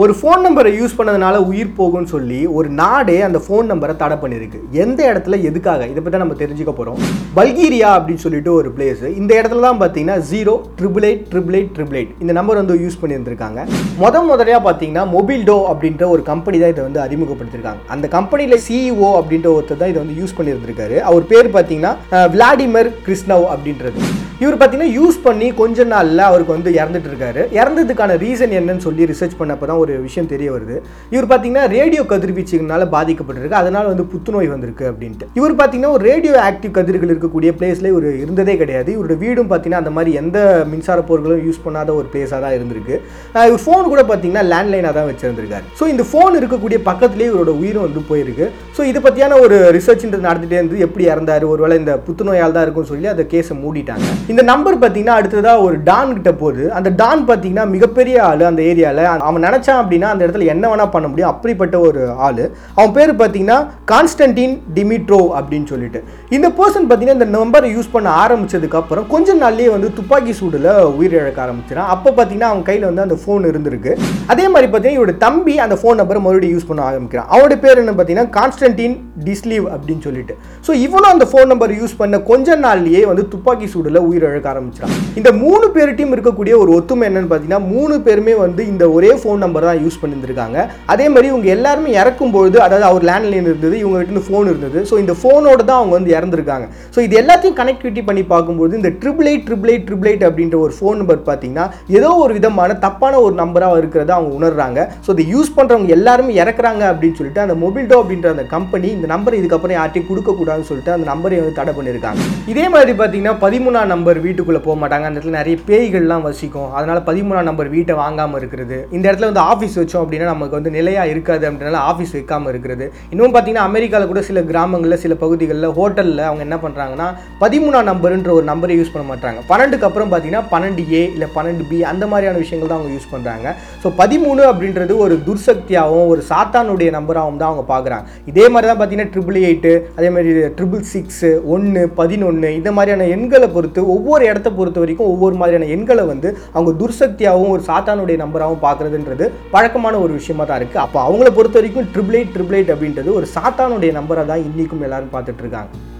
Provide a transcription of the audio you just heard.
ஒரு ஃபோன் நம்பரை யூஸ் பண்ணதுனால உயிர் போகும்னு சொல்லி ஒரு நாடே அந்த ஃபோன் நம்பரை தடை பண்ணியிருக்கு எந்த இடத்துல எதுக்காக? இதை பற்றி நம்ம தெரிஞ்சுக்க போகிறோம் பல்கீரியா அப்படின்னு சொல்லிட்டு ஒரு பிளேஸ் இந்த இடத்துல தான் பார்த்தீங்கன்னா zero triple eight triple eight triple eight இந்த நம்பர் வந்து யூஸ் பண்ணியிருந்திருக்காங்க. முத முதலையாக பார்த்தீங்கன்னா மொபைல் டோ அப்படின்ற ஒரு கம்பெனி தான் இதை வந்து அறிமுகப்படுத்திருக்காங்க அந்த கம்பெனியில் சிஇஓ அப்படின்ற ஒருத்தர் தான் இதை வந்து யூஸ் பண்ணியிருந்திருக்காரு. அவர் பேர் பார்த்தீங்கன்னா விளாடிமிர் கிருஷ்ணவ் அப்படின்றது. இவர் பார்த்தீங்கன்னா யூஸ் பண்ணி கொஞ்ச நாளில் அவருக்கு வந்து இறந்துட்டு இருக்காரு. இறந்ததுக்கான ரீசன் என்னன்னு சொல்லி ரிசர்ச் பண்ணப்போ தான் ஒரு விஷயம் தெரிய வருது. இவர் பார்த்தீங்கன்னா ரேடியோ கதிர்வீச்சுனால பாதிக்கப்பட்டிருக்கு. அதனால வந்து புத்துநோய் வந்திருக்கு அப்படின்ட்டு. இவர் பார்த்தீங்கன்னா ஒரு ரேடியோ ஆக்டிவ் கதிர்கள் இருக்கக்கூடிய பிளேஸில் இவர் இருந்ததே கிடையாது. இவரோட வீடும் பார்த்தீங்கன்னா அந்த மாதிரி எந்த மின்சார பொருட்களும் யூஸ் பண்ணாத ஒரு பிளேஸாக தான் இருந்திருக்கு. இவர் ஃபோன் கூட பார்த்தீங்கன்னா லேண்ட்லைனாக தான் வச்சிருந்திருக்காரு. ஸோ இந்த ஃபோன் இருக்கக்கூடிய பக்கத்துலேயே இவரோட உயிரும் வந்து போயிருக்கு. ஸோ இதை பற்றியான ஒரு ரிசர்ச் நடந்துகிட்டே இருந்து எப்படி இறந்தாரு? ஒருவேளை இந்த புத்துநோயால் தான் இருக்கும்னு சொல்லி அந்த கேஸை மூடிட்டாங்க. இந்த நம்பர் பார்த்தீங்கன்னா அடுத்ததாக ஒரு டான் கிட்ட போகுது. அந்த டான் பார்த்தீங்கன்னா மிகப்பெரிய ஆள் அந்த ஏரியாவில் அவன் நினச்சான் அப்படின்னா அந்த இடத்துல என்ன வேணால் பண்ண முடியும். அப்படிப்பட்ட ஒரு ஆள். அவன் பேர் பார்த்தீங்கன்னா கான்ஸ்டன்டின் டிமிட்ரோ அப்படின்னு சொல்லிட்டு. இந்த பர்சன் பார்த்தீங்கன்னா இந்த நம்பரை யூஸ் பண்ண ஆரம்பித்ததுக்கப்புறம் கொஞ்ச நாள்லேயே வந்து துப்பாக்கி சூடில் உயிரிழக்க ஆரம்பிச்சிடான் அப்போ பார்த்தீங்கன்னா அவன் கையில் வந்து அந்த ஃபோன் இருந்திருக்கு. அதே மாதிரி பார்த்தீங்கன்னா இவரோட தம்பி அந்த ஃபோன் நம்பரை மறுபடியும் யூஸ் பண்ண ஆரம்பிக்கிறான். அவனோட பேர் என்ன பார்த்தீங்கன்னா கான்ஸ்டன்டின் டிஸ்லீவ் அப்படின்னு சொல்லிட்டு. ஸோ இவனும் அந்த ஃபோன் நம்பர் யூஸ் பண்ண கொஞ்ச நாள்லேயே வந்து துப்பாக்கி சூடில் உயிர் உயிரிழக்க ஆரம்பிச்சிட்டான் இந்த மூணு பேர்ட்டையும் இருக்கக்கூடிய ஒரு ஒத்துமை என்னன்னு பார்த்தீங்கன்னா மூணு பேருமே வந்து இந்த ஒரே ஃபோன் நம்பர் தான் யூஸ் பண்ணியிருந்திருக்காங்க அதே மாதிரி இவங்க எல்லாருமே இறக்கும்பொழுது அதாவது அவர் லேண்ட்லைன் இருந்தது இவங்க கிட்ட ஃபோன் இருந்தது. ஸோ இந்த ஃபோனோட தான் அவங்க வந்து இறந்துருக்காங்க. ஸோ இது எல்லாத்தையும் கனெக்டிவிட்டி பண்ணி பார்க்கும்போது இந்த triple eight triple eight triple eight அப்படின்ற ஒரு ஃபோன் நம்பர் பார்த்தீங்கன்னா ஏதோ ஒரு விதமான தப்பான ஒரு நம்பராக இருக்கிறத அவங்க உணர்றாங்க. ஸோ இதை யூஸ் பண்ணுறவங்க எல்லாருமே இறக்குறாங்க அப்படின்னு சொல்லிட்டு அந்த மொபைல்டோ அப்படின்ற அந்த கம்பெனி இந்த நம்பர் இதுக்கப்புறம் யார்ட்டையும் கொடுக்கக்கூடாதுன்னு சொல்லிட்டு அந்த நம்பரை வந்து தடை பண்ணியிருக்காங்க இதே மாதிரி பார்த்தீங்கன்னா பதிமூணாம் நம்பர் வீட்டுக்குள்ளே போக மாட்டாங்க. அந்த இடத்துல நிறைய பேய்கள்லாம் வசிக்கும். அதனால் பதிமூணாம் நம்பர் வீட்டை வாங்காமல் இருக்கிறது. இந்த இடத்துல வந்து ஆஃபீஸ் வச்சோம் அப்படின்னா நமக்கு வந்து நிலையாக இருக்காது அப்படின்னால ஆஃபீஸ் வைக்காமல் இருக்கிறது. இன்னும் பார்த்தீங்கன்னா அமெரிக்காவில் கூட சில கிராமங்களில் சில பகுதிகளில் ஹோட்டலில் அவங்க என்ன பண்ணுறாங்கன்னா பதிமூணாம் நம்பருன்ற ஒரு நம்பரை யூஸ் பண்ண மாட்டாங்க. பன்னெண்டுக்கு அப்புறம் பார்த்தீங்கன்னா பன்னெண்டு ஏ இல்லை பன்னெண்டு பி அந்த மாதிரியான விஷயங்கள் தான் அவங்க யூஸ் பண்ணுறாங்க ஸோ பதிமூணு அப்படின்றது ஒரு துர்சக்தியாகவும் ஒரு சாத்தானுடைய நம்பராகவும் தான் அவங்க பார்க்குறாங்க. இதே மாதிரி தான் பார்த்தீங்கன்னா ட்ரிபிள் எயிட்டு அதே மாதிரி ட்ரிபிள் சிக்ஸு ஒன்று பதினொன்று இந்த மாதிரியான எண்களை பொறுத்து ஒவ்வொரு இடத்த பொறுத்த வரைக்கும் ஒவ்வொரு மாதிரியான எண்களை வந்து அவங்க துர்சக்தியாகவும் ஒரு சாத்தானுடைய நம்பராகவும் பார்க்குறதுன்றது பழக்கமான ஒரு விஷயமா தான் இருக்குது அப்போ அவங்கள பொறுத்த வரைக்கும் ட்ரிபிள் எயிட் ட்ரிபிள் எயிட் அப்படின்றது ஒரு சாத்தானுடைய நம்பராக தான் இன்றைக்கும் எல்லாரும் பார்த்துட்ருக்காங்க